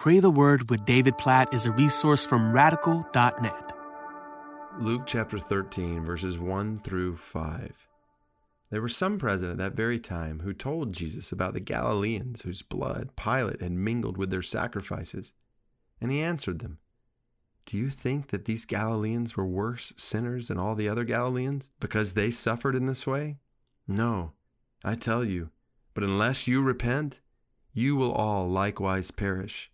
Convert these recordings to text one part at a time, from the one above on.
Pray the Word with David Platt is a resource from radical.net. Luke chapter 13, verses 1 through 5. There were some present at that very time who told Jesus about the Galileans whose blood Pilate had mingled with their sacrifices. And he answered them, Do you think that these Galileans were worse sinners than all the other Galileans because they suffered in this way? No, I tell you, but unless you repent, you will all likewise perish.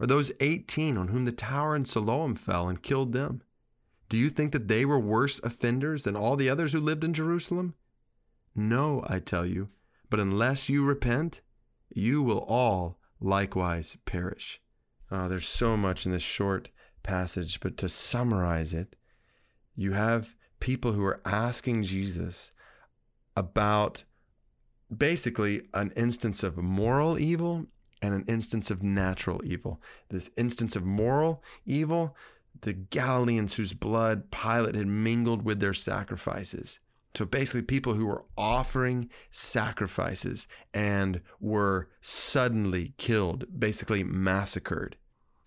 Or those 18 on whom the tower in Siloam fell and killed them? Do you think that they were worse offenders than all the others who lived in Jerusalem? No, I tell you, but unless you repent, you will all likewise perish. Oh, there's so much in this short passage, but to summarize it, you have people who are asking Jesus about basically an instance of moral evil and an instance of natural evil. This instance of moral evil, the Galileans whose blood Pilate had mingled with their sacrifices. So basically, people who were offering sacrifices and were suddenly killed, basically massacred.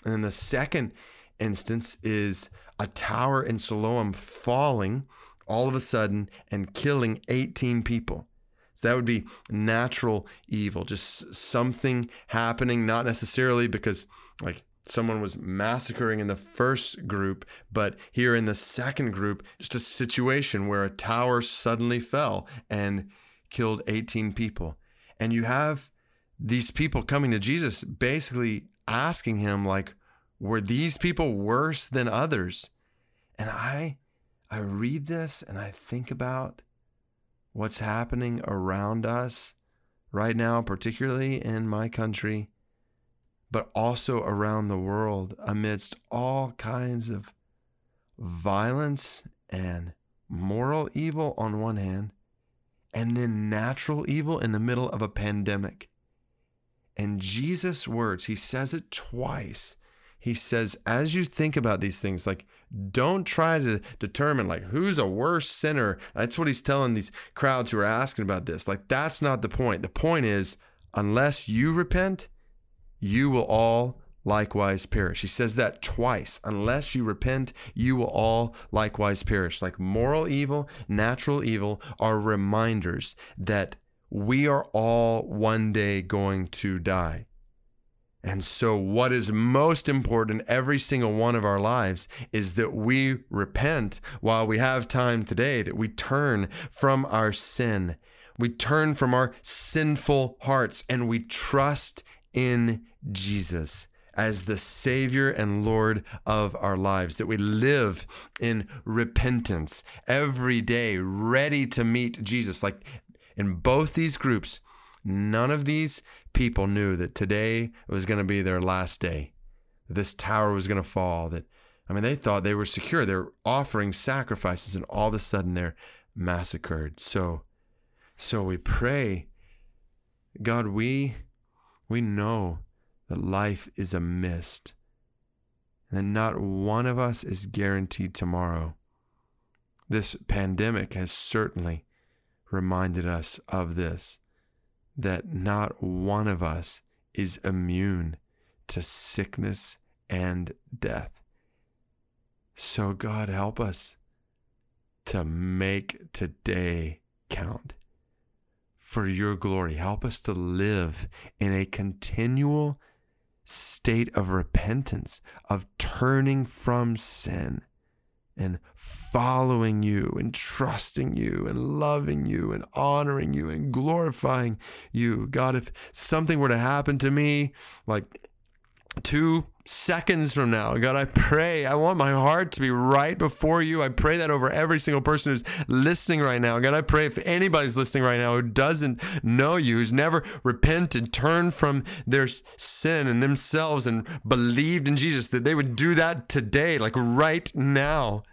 And then the second instance is a tower in Siloam falling all of a sudden and killing 18 people. So that would be natural evil, just something happening, not necessarily because like someone was massacring in the first group, but here in the second group, just a situation where a tower suddenly fell and killed 18 people. And you have these people coming to Jesus basically asking him like were these people worse than others? And I I read this and I think about what's happening around us right now, particularly in my country, but also around the world amidst all kinds of violence and moral evil on one hand, and then natural evil in the middle of a pandemic. And Jesus' words, he says it twice. He says, as you think about these things, like don't try to determine like who's a worse sinner. That's what he's telling these crowds who are asking about this. Like that's not the point. The point is unless you repent, you will all likewise perish. He says that twice. Unless you repent, you will all likewise perish. Like moral evil, natural evil are reminders that we are all one day going to die. And so, what is most important every single one of our lives is that we repent while we have time today, that we turn from our sin, we turn from our sinful hearts, and we trust in Jesus as the Savior and Lord of our lives, that we live in repentance every day, ready to meet Jesus. Like in both these groups, none of these people knew that today was going to be their last day, this tower was going to fall, that, I mean, they thought they were secure. They're offering sacrifices, and all of a sudden they're massacred. So, so we pray, God, we, we know that life is a mist, and that not one of us is guaranteed tomorrow. This pandemic has certainly reminded us of this that not one of us is immune to sickness and death. So, God, help us to make today count for your glory. Help us to live in a continual state of repentance, of turning from sin and following you and trusting you and loving you and honoring you and glorifying you. God, if something were to happen to me, like two seconds from now, God, I pray, I want my heart to be right before you. I pray that over every single person who's listening right now. God, I pray if anybody's listening right now who doesn't know you, who's never repented, turned from their sin and themselves and believed in Jesus, that they would do that today, like right now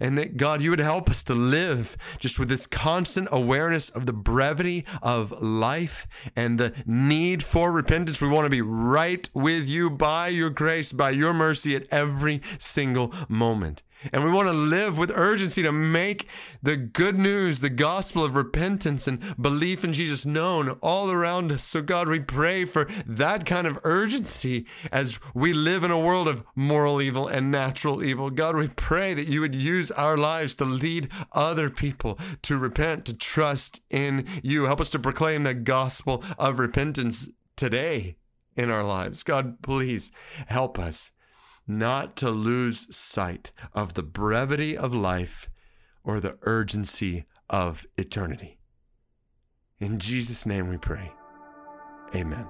and that God, you would help us to live just with this constant awareness of the brevity of life and the need for repentance. We want to be right with you by your grace, by your mercy at every single moment. And we want to live with urgency to make the good news, the gospel of repentance and belief in Jesus known all around us. So, God, we pray for that kind of urgency as we live in a world of moral evil and natural evil. God, we pray that you would use our lives to lead other people to repent, to trust in you. Help us to proclaim the gospel of repentance today in our lives. God, please help us not to lose sight of the brevity of life or the urgency of eternity. In Jesus' name we pray. Amen.